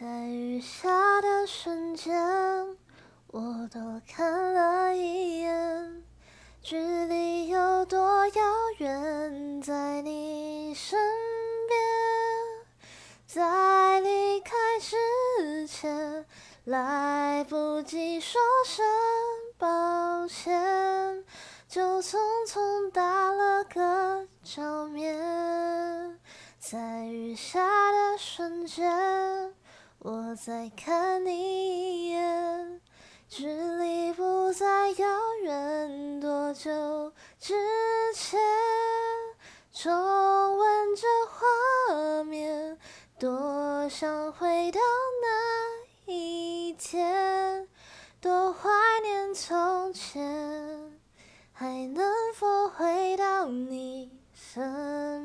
在雨下的瞬间，我多看了一眼，距离有多遥远，在你身边，在离开之前，来不及说声抱歉，就匆匆打了个照面，在雨下的瞬间。我再看你一眼，距离不再遥远。多久之前，重温这画面，多想回到那一天，多怀念从前，还能否回到你身边？